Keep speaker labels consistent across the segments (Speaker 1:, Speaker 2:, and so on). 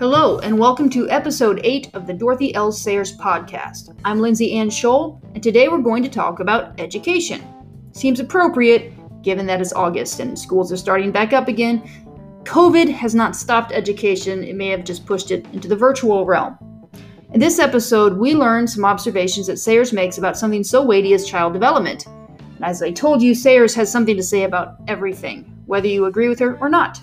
Speaker 1: Hello, and welcome to episode 8 of the Dorothy L. Sayers podcast. I'm Lindsey Anne Scholl, and today we're going to talk about education. Seems appropriate given that it's August and schools are starting back up again. COVID has not stopped education, it may have just pushed it into the virtual realm. In this episode, we learn some observations that Sayers makes about something so weighty as child development. And as I told you, Sayers has something to say about everything, whether you agree with her or not.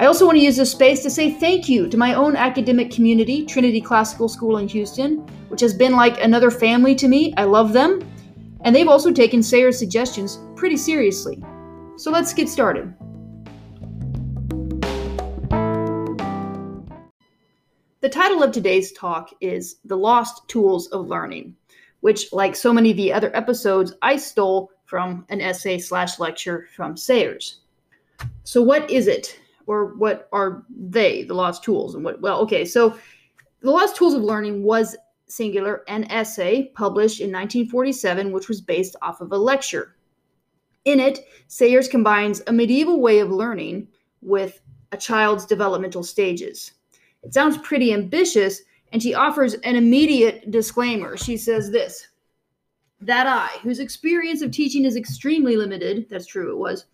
Speaker 1: I also want to use this space to say thank you to my own academic community, Trinity Classical School in Houston, which has been like another family to me. I love them. And they've also taken Sayers' suggestions pretty seriously. So let's get started. The title of today's talk is The Lost Tools of Learning, which, like so many of the other episodes, I stole from an essay slash lecture from Sayers. So, what is it? Or what are they, the lost tools? And what, well, okay, so the lost tools of learning was singular an essay published in 1947, which was based off of a lecture. In it, Sayers combines a medieval way of learning with a child's developmental stages. It sounds pretty ambitious, and she offers an immediate disclaimer. She says this That I, whose experience of teaching is extremely limited, that's true, it was,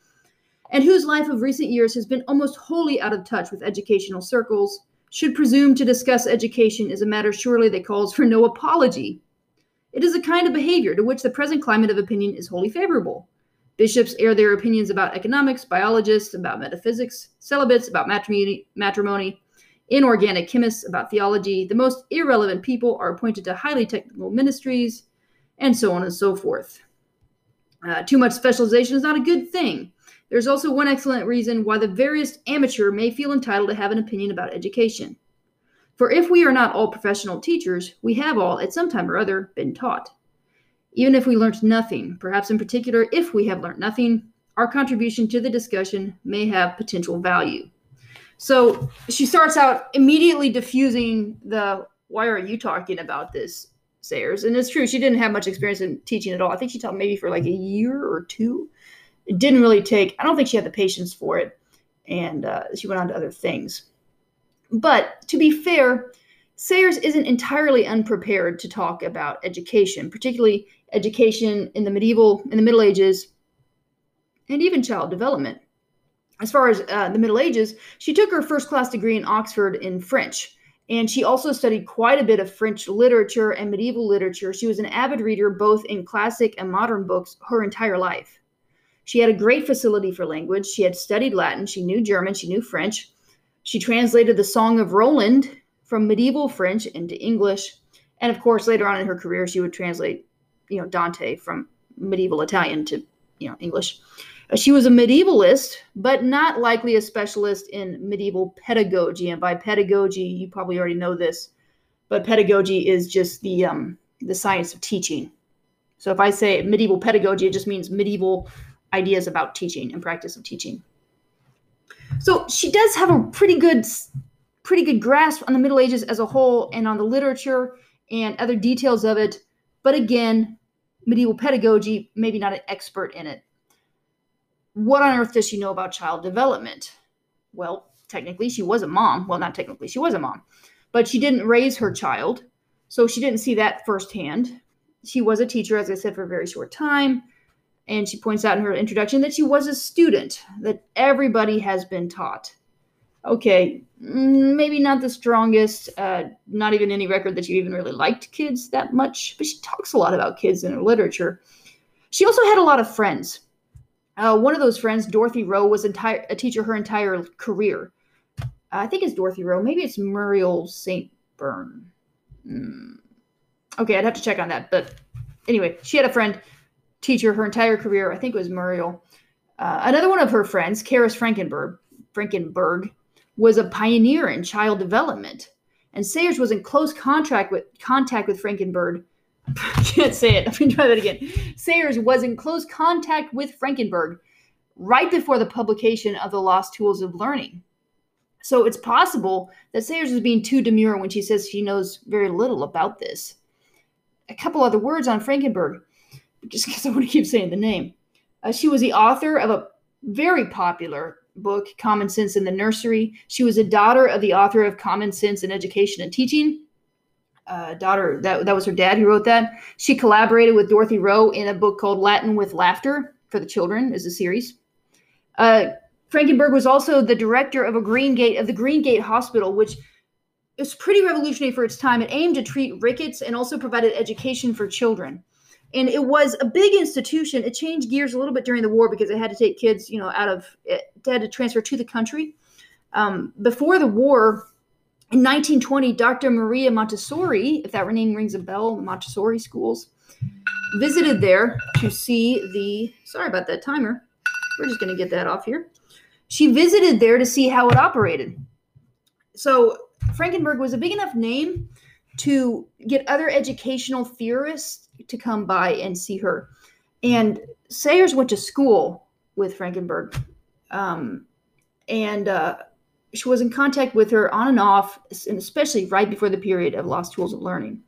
Speaker 1: and whose life of recent years has been almost wholly out of touch with educational circles, should presume to discuss education is a matter surely that calls for no apology. It is a kind of behavior to which the present climate of opinion is wholly favorable. Bishops air their opinions about economics, biologists about metaphysics, celibates about matrimony, matrimony, inorganic chemists about theology. The most irrelevant people are appointed to highly technical ministries, and so on and so forth. Uh, too much specialization is not a good thing. There's also one excellent reason why the veriest amateur may feel entitled to have an opinion about education. For if we are not all professional teachers, we have all, at some time or other, been taught. Even if we learnt nothing, perhaps in particular, if we have learnt nothing, our contribution to the discussion may have potential value. So she starts out immediately diffusing the why are you talking about this, Sayers? And it's true, she didn't have much experience in teaching at all. I think she taught maybe for like a year or two it didn't really take, I don't think she had the patience for it. And uh, she went on to other things. But to be fair, Sayers isn't entirely unprepared to talk about education, particularly education in the medieval, in the Middle Ages, and even child development. As far as uh, the Middle Ages, she took her first class degree in Oxford in French, and she also studied quite a bit of French literature and medieval literature. She was an avid reader both in classic and modern books her entire life. She had a great facility for language. She had studied Latin, she knew German, she knew French. She translated the Song of Roland from medieval French into English. And of course, later on in her career, she would translate, you know, Dante from medieval Italian to, you know, English. Uh, she was a medievalist, but not likely a specialist in medieval pedagogy. And by pedagogy, you probably already know this, but pedagogy is just the um, the science of teaching. So if I say medieval pedagogy, it just means medieval ideas about teaching and practice of teaching. So she does have a pretty good pretty good grasp on the Middle Ages as a whole and on the literature and other details of it. But again, medieval pedagogy, maybe not an expert in it. What on earth does she know about child development? Well, technically, she was a mom. Well, not technically, she was a mom, but she didn't raise her child. So she didn't see that firsthand. She was a teacher, as I said, for a very short time. And she points out in her introduction that she was a student, that everybody has been taught. Okay, mm, maybe not the strongest, uh, not even any record that you even really liked kids that much, but she talks a lot about kids in her literature. She also had a lot of friends. Uh, one of those friends, Dorothy Rowe, was entire, a teacher her entire career. Uh, I think it's Dorothy Rowe. Maybe it's Muriel St. Byrne. Mm. Okay, I'd have to check on that. But anyway, she had a friend teacher her entire career. I think it was Muriel. Uh, another one of her friends, Charis Frankenburg, Frankenburg, was a pioneer in child development. And Sayers was in close contact with contact with Frankenburg. I can't say it. Let me try that again. Sayers was in close contact with Frankenburg right before the publication of The Lost Tools of Learning. So it's possible that Sayers is being too demure when she says she knows very little about this. A couple other words on Frankenburg just because I want to keep saying the name. Uh, she was the author of a very popular book, Common Sense in the Nursery. She was a daughter of the author of Common Sense in Education and Teaching. Uh, daughter, that, that was her dad who wrote that. She collaborated with Dorothy Rowe in a book called Latin with Laughter for the Children, as a series. Uh, Frankenburg was also the director of a Green Gate of the Green Gate Hospital, which was pretty revolutionary for its time. It aimed to treat rickets and also provided education for children and it was a big institution. It changed gears a little bit during the war because it had to take kids, you know, out of it had to transfer to the country. Um, before the war, in 1920, Dr. Maria Montessori, if that name rings a bell, Montessori schools, visited there to see the. Sorry about that timer. We're just going to get that off here. She visited there to see how it operated. So Frankenburg was a big enough name to get other educational theorists to come by and see her. And Sayers went to school with Frankenburg. Um, and uh, she was in contact with her on and off, and especially right before the period of Lost Tools of Learning.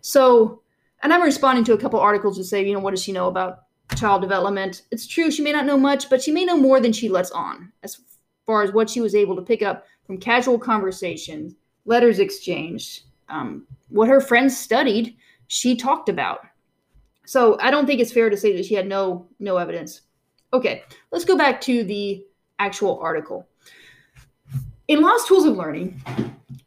Speaker 1: So, and I'm responding to a couple articles to say, you know, what does she know about child development? It's true, she may not know much, but she may know more than she lets on as far as what she was able to pick up from casual conversations, letters exchanged, um, what her friends studied, she talked about. So I don't think it's fair to say that she had no no evidence. Okay, let's go back to the actual article. In Lost Tools of Learning,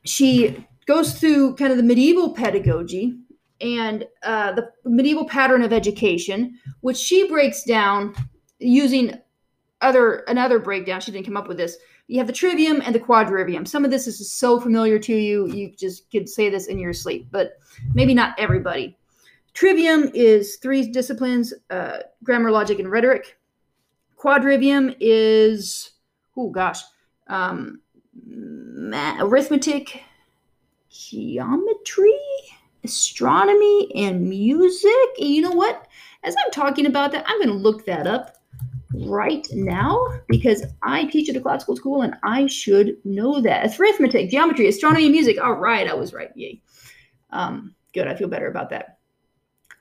Speaker 1: she goes through kind of the medieval pedagogy and uh, the medieval pattern of education, which she breaks down using other another breakdown. She didn't come up with this. You have the trivium and the quadrivium. Some of this is so familiar to you, you just could say this in your sleep, but maybe not everybody. Trivium is three disciplines uh, grammar, logic, and rhetoric. Quadrivium is, oh gosh, um, arithmetic, geometry, astronomy, and music. And you know what? As I'm talking about that, I'm going to look that up right now because I teach at a classical school and I should know that. It's arithmetic, geometry, astronomy, and music. All right, I was right. Yay. Um, good. I feel better about that.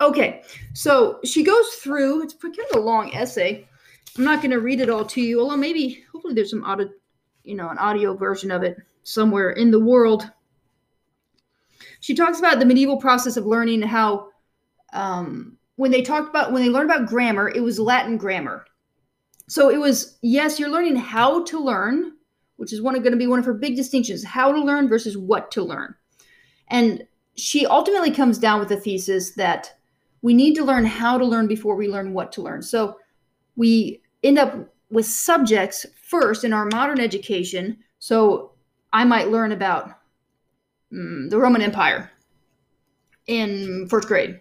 Speaker 1: Okay, so she goes through, it's kind of a long essay. I'm not going to read it all to you, although maybe, hopefully, there's some audio, you know, an audio version of it somewhere in the world. She talks about the medieval process of learning how, um, when they talked about, when they learned about grammar, it was Latin grammar. So it was, yes, you're learning how to learn, which is one going to be one of her big distinctions how to learn versus what to learn. And she ultimately comes down with the thesis that we need to learn how to learn before we learn what to learn. So we end up with subjects first in our modern education. So I might learn about mm, the Roman Empire in first grade,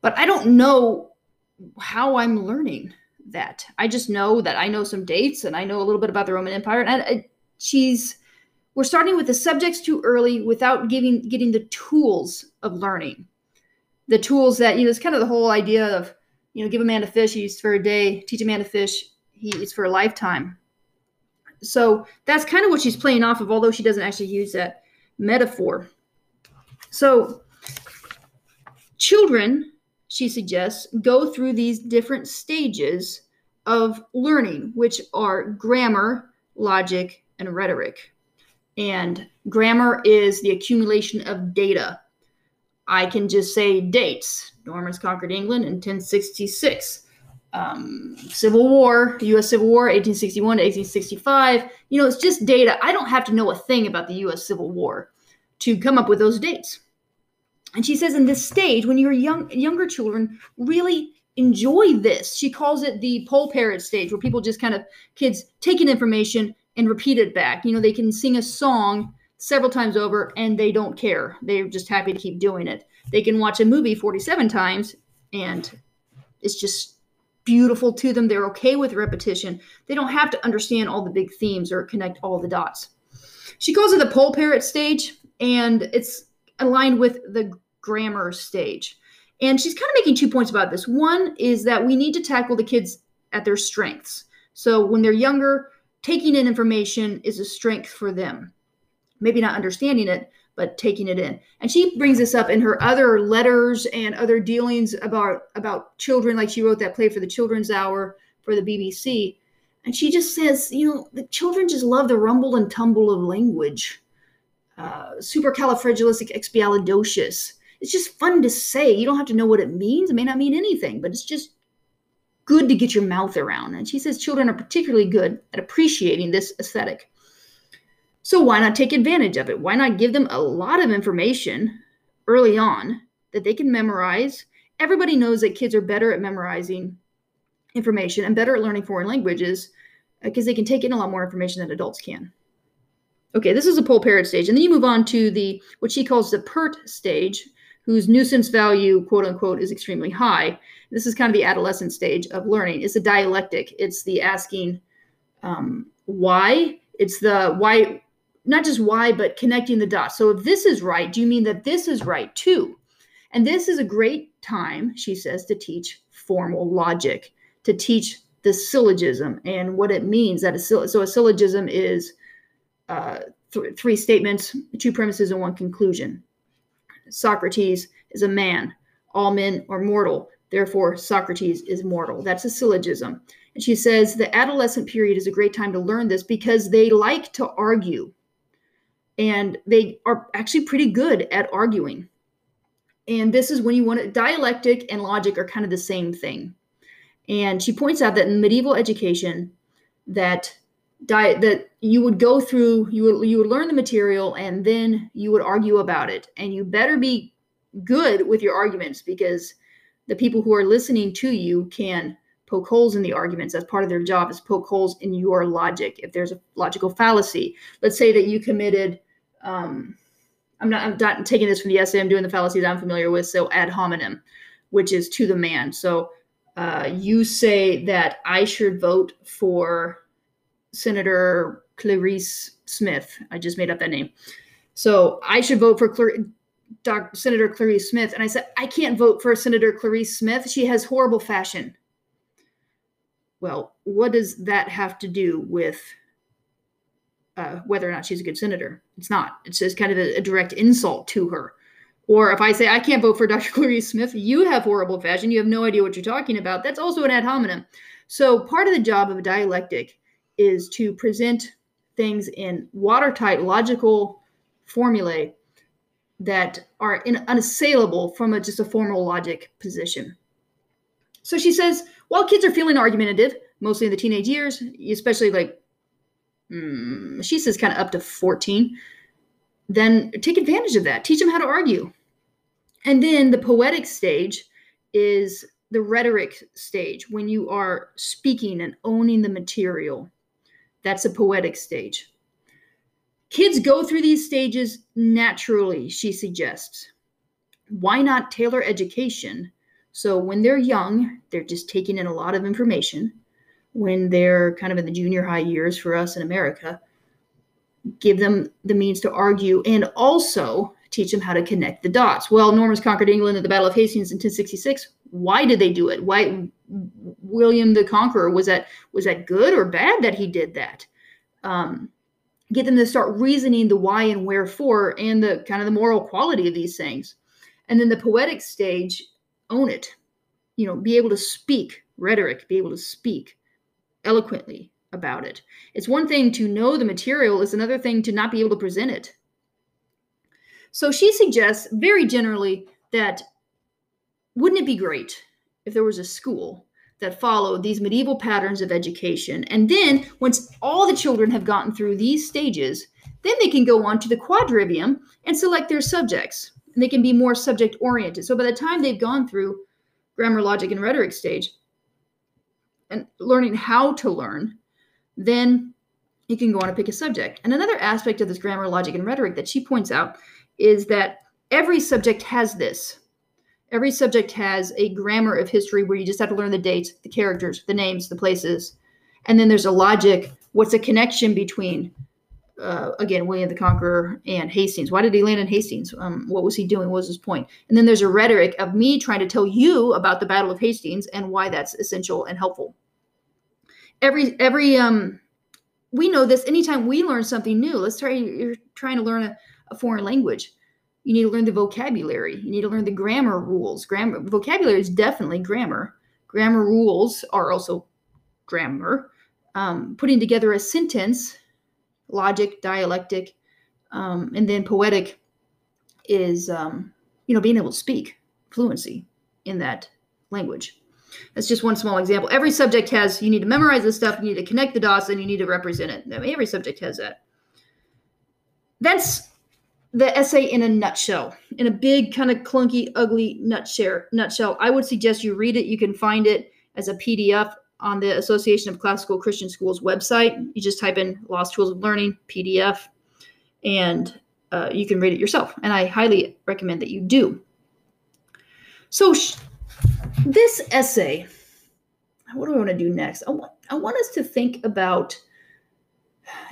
Speaker 1: but I don't know how I'm learning that. I just know that I know some dates and I know a little bit about the Roman Empire. And I, she's we're starting with the subjects too early without giving getting the tools of learning the tools that you know it's kind of the whole idea of you know give a man a fish he eats for a day teach a man to fish he eats for a lifetime so that's kind of what she's playing off of although she doesn't actually use that metaphor so children she suggests go through these different stages of learning which are grammar logic and rhetoric and grammar is the accumulation of data I can just say dates. Normans conquered England in 1066. Um, Civil War, U.S. Civil War, 1861 to 1865. You know, it's just data. I don't have to know a thing about the U.S. Civil War to come up with those dates. And she says in this stage, when you're young, younger children really enjoy this. She calls it the Poll parrot stage, where people just kind of kids take in information and repeat it back. You know, they can sing a song several times over and they don't care. They're just happy to keep doing it. They can watch a movie 47 times and it's just beautiful to them. They're okay with repetition. They don't have to understand all the big themes or connect all the dots. She calls it the Poll parrot stage and it's aligned with the grammar stage. And she's kind of making two points about this. One is that we need to tackle the kids at their strengths. So when they're younger, taking in information is a strength for them maybe not understanding it, but taking it in. And she brings this up in her other letters and other dealings about about children, like she wrote that play for the Children's Hour for the BBC. And she just says, you know, the children just love the rumble and tumble of language. Uh, supercalifragilisticexpialidocious. It's just fun to say. You don't have to know what it means. It may not mean anything, but it's just good to get your mouth around. And she says children are particularly good at appreciating this aesthetic. So why not take advantage of it? Why not give them a lot of information early on that they can memorize? Everybody knows that kids are better at memorizing information and better at learning foreign languages because uh, they can take in a lot more information than adults can. Okay, this is a Poll parrot stage. And then you move on to the what she calls the PERT stage, whose nuisance value, quote unquote, is extremely high. This is kind of the adolescent stage of learning. It's a dialectic. It's the asking um, why. It's the why, not just why, but connecting the dots. So if this is right, do you mean that this is right too? And this is a great time, she says, to teach formal logic, to teach the syllogism and what it means. That a, so a syllogism is uh, th- three statements, two premises, and one conclusion. Socrates is a man. All men are mortal. Therefore, Socrates is mortal. That's a syllogism. And she says the adolescent period is a great time to learn this because they like to argue. And they are actually pretty good at arguing. And this is when you want to, dialectic and logic are kind of the same thing. And she points out that in medieval education, that diet that you would go through you would you would learn the material and then you would argue about it. And you better be good with your arguments because the people who are listening to you can poke holes in the arguments. That's part of their job is poke holes in your logic. If there's a logical fallacy let's say that you committed um, I'm not I'm not taking this from the essay I'm doing the fallacies I'm familiar with so ad hominem which is to the man. So uh, you say that I should vote for Senator Clarice Smith. I just made up that name. So I should vote for Dr. Senator Clarice Smith. And I said, I can't vote for Senator Clarice Smith. She has horrible fashion. Well, what does that have to do with uh, whether or not she's a good senator? It's not. It's just kind of a, a direct insult to her. Or if I say, I can't vote for Dr. Clarice Smith, you have horrible fashion. You have no idea what you're talking about. That's also an ad hominem. So part of the job of a dialectic is to present things in watertight logical formulae that are in, unassailable from a, just a formal logic position. So she says, while kids are feeling argumentative, mostly in the teenage years, especially like, mm, she says kind of up to 14, then take advantage of that. Teach them how to argue. And then the poetic stage is the rhetoric stage when you are speaking and owning the material. That's a poetic stage. Kids go through these stages naturally, she suggests. Why not tailor education so when they're young, they're just taking in a lot of information? When they're kind of in the junior high years for us in America, give them the means to argue and also teach them how to connect the dots. Well, Normans conquered England at the Battle of Hastings in 1066. Why did they do it? Why William the Conqueror was that was that good or bad that he did that? Um, get them to start reasoning the why and wherefore and the kind of the moral quality of these things. And then the poetic stage, own it. You know, be able to speak rhetoric, be able to speak eloquently about it. It's one thing to know the material, it's another thing to not be able to present it. So she suggests very generally that wouldn't it be great if there was a school that followed these medieval patterns of education? And then, once all the children have gotten through these stages, then they can go on to the quadrivium and select their subjects. And they can be more subject oriented. So by the time they've gone through grammar, logic, and rhetoric stage and learning how to learn, then you can go on and pick a subject. And another aspect of this grammar, logic, and rhetoric that she points out is that every subject has this. Every subject has a grammar of history where you just have to learn the dates, the characters, the names, the places. And then there's a logic. What's the connection between, uh, again, William the Conqueror and Hastings? Why did he land in Hastings? Um, what was he doing? What was his point? And then there's a rhetoric of me trying to tell you about the Battle of Hastings and why that's essential and helpful. Every every um, we know this. Anytime we learn something new, let's try. You're trying to learn a, a foreign language you need to learn the vocabulary. You need to learn the grammar rules. Grammar vocabulary is definitely grammar. Grammar rules are also grammar. um, putting together a sentence, logic, dialectic, um, and then poetic is, um, you know, being able to speak fluency in that language. That's just one small example. Every subject has, you need to memorize this stuff, you need to connect the dots, and you need to represent it. I mean, every subject has that. That's the essay in a nutshell, in a big, kind of clunky, ugly nutshell. Nutshell. I would suggest you read it. You can find it as a PDF on the Association of Classical Christian Schools website. You just type in Lost Tools of Learning PDF, and uh, you can read it yourself. And I highly recommend that you do. So, sh- this essay, what do I want to do next? I want, I want us to think about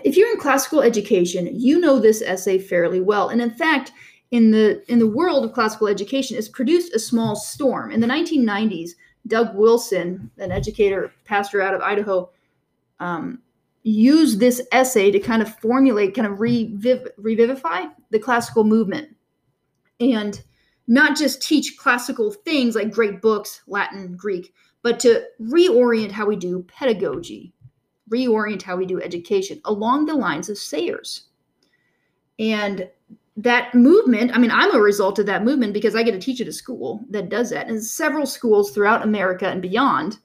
Speaker 1: if you're in classical education, you know this essay fairly well. And in fact, in the in the world of classical education, it's produced a small storm. In the 1990s, Doug Wilson, an educator, pastor out of Idaho, um, used this essay to kind of formulate, kind of reviv- revivify the classical movement, and not just teach classical things like great books, Latin, Greek, but to reorient how we do pedagogy, reorient how we do education along the lines of Sayers. And that movement, I mean, I'm a result of that movement because I get to teach at a school that does that. And several schools throughout America and beyond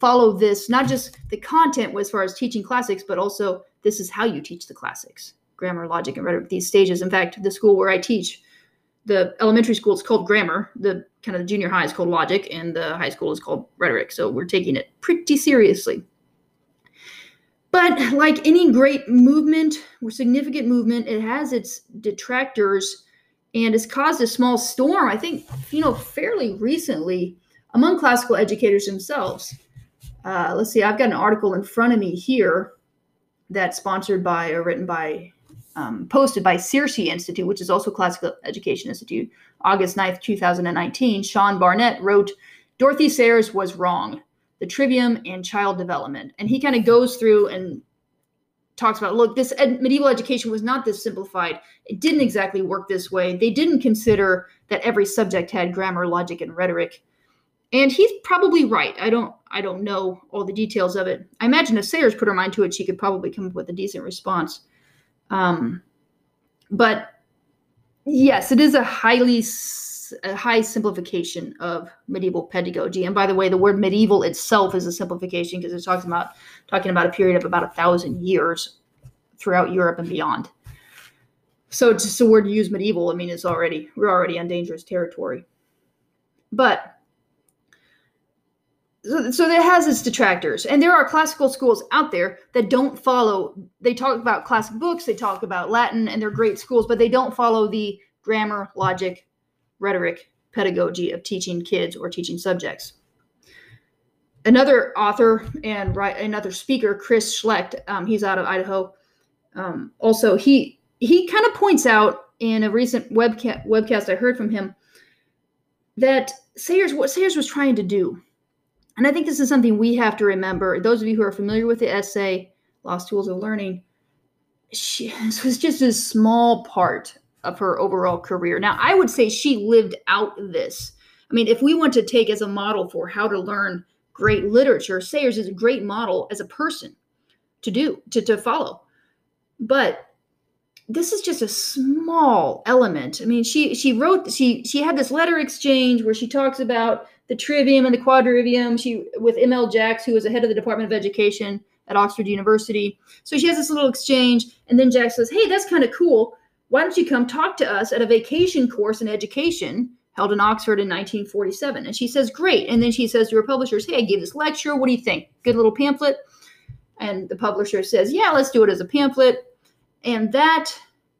Speaker 1: follow this, not just the content as far as teaching classics, but also this is how you teach the classics grammar, logic, and rhetoric, these stages. In fact, the school where I teach, the elementary school is called grammar, the kind of the junior high is called logic, and the high school is called rhetoric. So we're taking it pretty seriously. But like any great movement or significant movement, it has its detractors and has caused a small storm, I think, you know, fairly recently among classical educators themselves. Uh, let's see, I've got an article in front of me here that's sponsored by or written by, um, posted by CiRCE Institute, which is also Classical Education Institute, August 9th, 2019. Sean Barnett wrote, Dorothy Sayers was wrong the trivium and child development. And he kind of goes through and talks about look, this ed- medieval education was not this simplified. It didn't exactly work this way. They didn't consider that every subject had grammar, logic, and rhetoric. And he's probably right. I don't I don't know all the details of it. I imagine if Sayers put her mind to it, she could probably come up with a decent response. Um, but yes, it is a highly a high simplification of medieval pedagogy. And by the way, the word medieval itself is a simplification because it talks about talking about a period of about a thousand years throughout Europe and beyond. So just a word to use medieval, I mean, it's already we're already on dangerous territory. But so, so it has its detractors, and there are classical schools out there that don't follow. They talk about classic books, they talk about Latin, and they're great schools, but they don't follow the grammar, logic, rhetoric pedagogy of teaching kids or teaching subjects. Another author and another speaker, Chris Schlect, um, he's out of Idaho. Um, also, he he kind of points out in a recent webcast webcast I heard from him that Sayers what Sayers was trying to do, and I think this is something we have to remember. Those of you who are familiar with the essay "Lost Tools of Learning," she, this was just a small part of her overall career. Now, I would say she lived out this. I mean, if we want to take as a model for how to learn great literature, Sayers is a great model as a person to do, to, to follow. But this is just a small element. I mean, she she wrote she she had this letter exchange where she talks about the trivium and the quadrivium. She with M.L. Jacks, who was the head of the Department of Education at Oxford University. So she has this little exchange, and then Jack says, "Hey, that's kind of cool why don't you come talk to us at a vacation course in education held in Oxford in 1947? And she says, Great. And then she says to her publishers, Hey, I gave this lecture. What do you think? Good little pamphlet? And the publisher says, Yeah, let's do it as a pamphlet. And that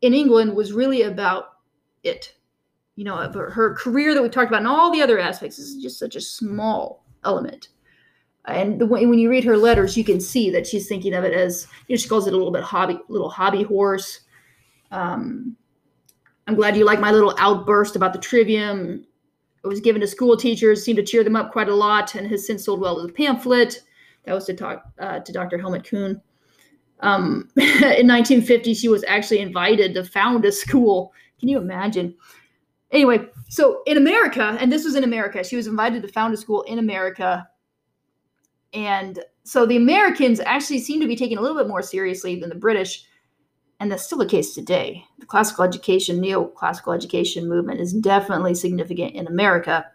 Speaker 1: in England was really about it. You know, her career that we talked about and all the other aspects is just such a small element. And the way, when you read her letters, you can see that she's thinking of it as, you know, she calls it a little bit hobby, little hobby horse um, I'm glad you like my little outburst about the trivium. It was given to school teachers, seemed to cheer them up quite a lot, and has since sold well as a pamphlet. That was to talk uh, to Dr. Helmut Kuhn. Um, in 1950, she was actually invited to found a school. Can you imagine? Anyway, so in America, and this was in America, she was invited to found a school in America And so the Americans actually seem to be taken a little bit more seriously than the British. And that's still the case today. The classical education, neoclassical education movement is definitely significant in America,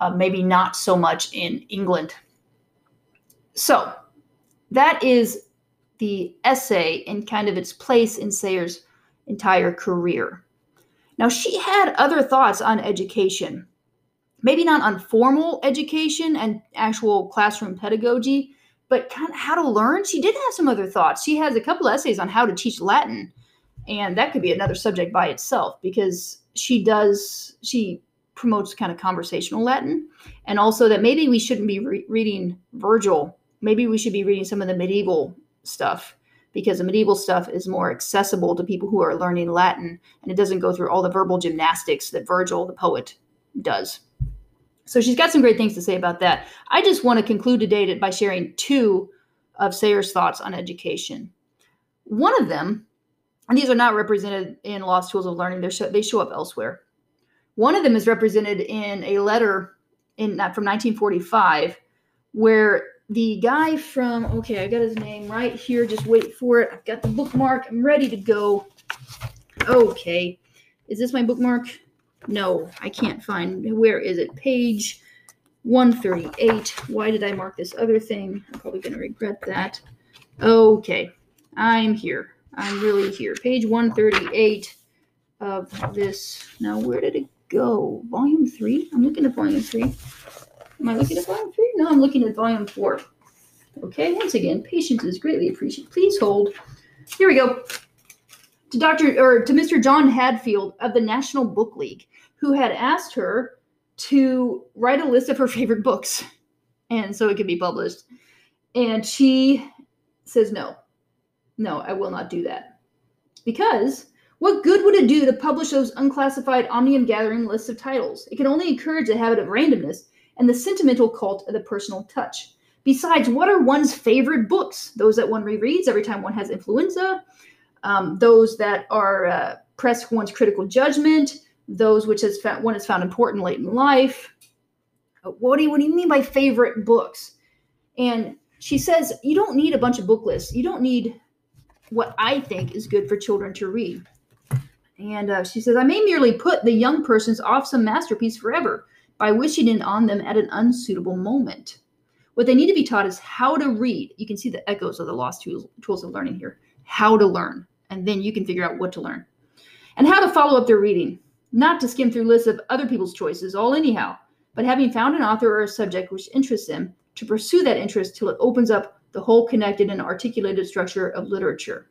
Speaker 1: uh, maybe not so much in England. So that is the essay and kind of its place in Sayers' entire career. Now, she had other thoughts on education, maybe not on formal education and actual classroom pedagogy, but kind of how to learn. She did have some other thoughts. She has a couple essays on how to teach Latin, and that could be another subject by itself because she does, she promotes kind of conversational Latin, and also that maybe we shouldn't be re- reading Virgil. Maybe we should be reading some of the medieval stuff because the medieval stuff is more accessible to people who are learning Latin and it doesn't go through all the verbal gymnastics that Virgil, the poet, does. So she's got some great things to say about that. I just want to conclude today by sharing two of Sayers' thoughts on education. One of them, and these are not represented in Lost Tools of Learning, show, they show up elsewhere. One of them is represented in a letter in from 1945 where the guy from okay i got his name right here just wait for it i've got the bookmark i'm ready to go okay is this my bookmark no i can't find where is it page 138 why did i mark this other thing i'm probably going to regret that okay i'm here i'm really here page 138 of this now where did it go volume 3 i'm looking at volume 3 Am I looking at volume three? No, I'm looking at volume four. Okay, once again, patience is greatly appreciated. Please hold. Here we go. To Dr. or to Mr. John Hadfield of the National Book League, who had asked her to write a list of her favorite books and so it could be published. And she says, No, no, I will not do that. Because what good would it do to publish those unclassified omnium gatherum lists of titles? It can only encourage a habit of randomness and the sentimental cult of the personal touch. Besides, what are one's favorite books? Those that one rereads every time one has influenza, um, those that are uh, press one's critical judgment, those which has found, one has found important late in life. Uh, what do you what do you mean by favorite books? And she says you don't need a bunch of book lists. You don't need what I think is good for children to read. And uh, she says I may merely put the young persons off some masterpiece forever by wishing it on them at an unsuitable moment. What they need to be taught is how to read. You can see the echoes of the lost tools, tools of learning here. How to learn. And then you can figure out what to learn. And how to follow up their reading. Not to skim through lists of other people's choices, all anyhow, but having found an author or a subject which interests them, to pursue that interest till it opens up the whole connected and articulated structure of literature.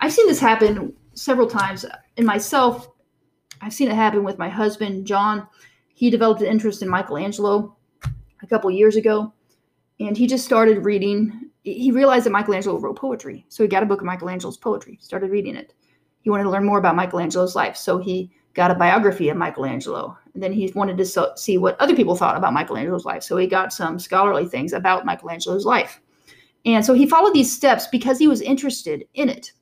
Speaker 1: I've seen this happen several times in myself. I've seen it happen with my husband, John. He developed an interest in Michelangelo a couple years ago, and he just started reading. He realized that Michelangelo wrote poetry, so he got a book of Michelangelo's poetry, started reading it. He wanted to learn more about Michelangelo's life, so he got a biography of Michelangelo. And then he wanted to so, see what other people thought about Michelangelo's life, so he got some scholarly things about Michelangelo's life. And so he followed these steps because he was interested in it.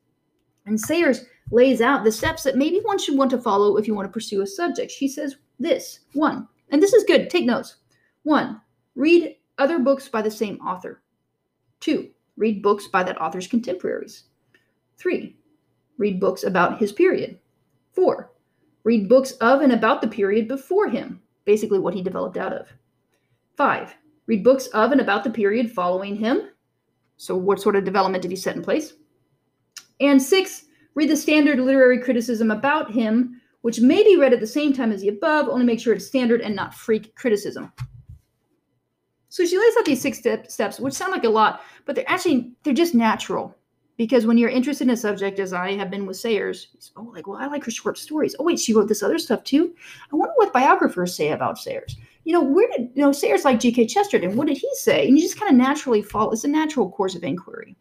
Speaker 1: And Sayers lays out the steps that maybe one should want to follow if you want to pursue a subject. She says, this one, and this is good, take notes. One, read other books by the same author. Two, read books by that author's contemporaries. Three, read books about his period. Four, read books of and about the period before him, basically what he developed out of. Five, read books of and about the period following him. So, what sort of development did he set in place? And six, read the standard literary criticism about him which may be read at the same time as the above, only make sure it's standard and not freak criticism. So she lays out these six step, steps, which sound like a lot, but they're actually they're just natural. Because when you're interested in a subject, as I have been with Sayers, oh, like, well, I like her short stories. Oh, wait, she wrote this other stuff too. I wonder what biographers say about Sayers. You know, where did you know Sayers like G.K. Chesterton? What did he say? And you just kind of naturally fall. It's a natural course of inquiry.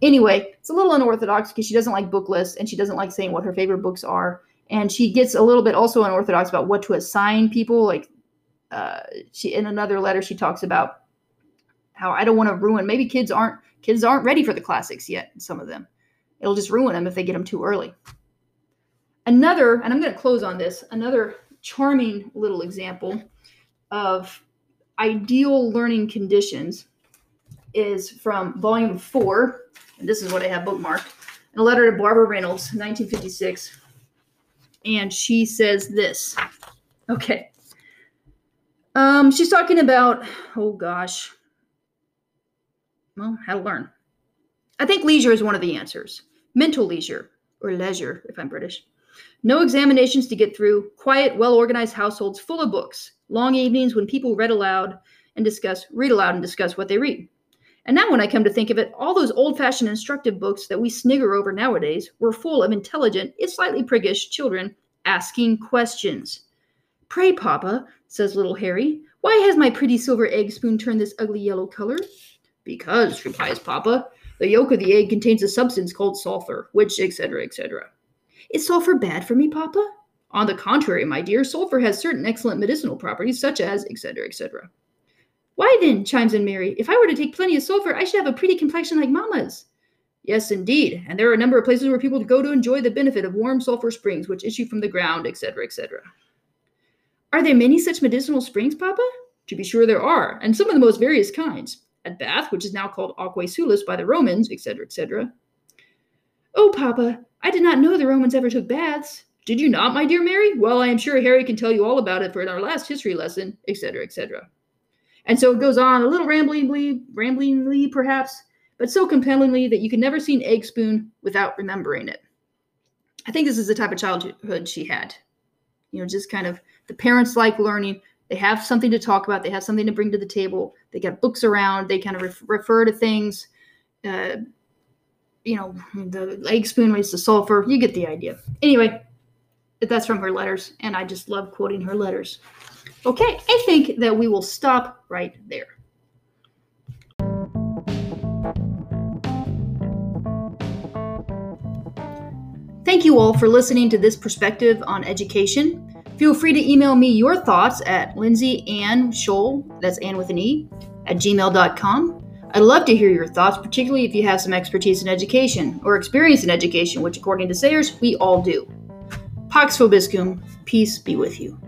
Speaker 1: Anyway, it's a little unorthodox because she doesn't like book lists and she doesn't like saying what her favorite books are and she gets a little bit also unorthodox about what to assign people like uh, she in another letter she talks about how i don't want to ruin maybe kids aren't kids aren't ready for the classics yet some of them it'll just ruin them if they get them too early another and i'm going to close on this another charming little example of ideal learning conditions is from volume four, and this is what I have bookmarked, a letter to Barbara Reynolds, 1956. And she says this. Okay. Um, she's talking about, oh gosh, well, how to learn. I think leisure is one of the answers. Mental leisure, or leisure, if I'm British. No examinations to get through, quiet, well organized households full of books, long evenings when people read aloud and discuss, read aloud and discuss what they read. And now, when I come to think of it, all those old fashioned instructive books that we snigger over nowadays were full of intelligent, if slightly priggish, children asking questions. Pray, Papa, says little Harry, why has my pretty silver egg spoon turned this ugly yellow color? Because, replies Papa, the yolk of the egg contains a substance called sulfur, which, etc., etc. Is sulfur bad for me, Papa? On the contrary, my dear, sulfur has certain excellent medicinal properties, such as, etc., etc. Why then, chimes in Mary, if I were to take plenty of sulfur, I should have a pretty complexion like Mamma's. Yes, indeed, and there are a number of places where people go to enjoy the benefit of warm sulfur springs which issue from the ground, etc., etc. Are there many such medicinal springs, Papa? To be sure there are, and some of the most various kinds. At Bath, which is now called Aquae Sulis by the Romans, etc., etc. Oh, Papa, I did not know the Romans ever took baths. Did you not, my dear Mary? Well, I am sure Harry can tell you all about it for in our last history lesson, etc., etc. And so it goes on a little ramblingly, ramblingly perhaps, but so compellingly that you can never see an egg spoon without remembering it. I think this is the type of childhood she had. You know, just kind of the parents like learning. They have something to talk about. They have something to bring to the table. They got books around. They kind of ref- refer to things. Uh, you know, the egg spoon raised the sulfur. You get the idea. Anyway, that's from her letters, and I just love quoting her letters. Okay, I think that we will stop right there. Thank you all for listening to this perspective on education. Feel free to email me your thoughts at Lindsey Anne Scholl, that's Ann with an E, at gmail.com. I'd love to hear your thoughts, particularly if you have some expertise in education or experience in education, which, according to Sayers, we all do. Pax Vobiscum, peace be with you.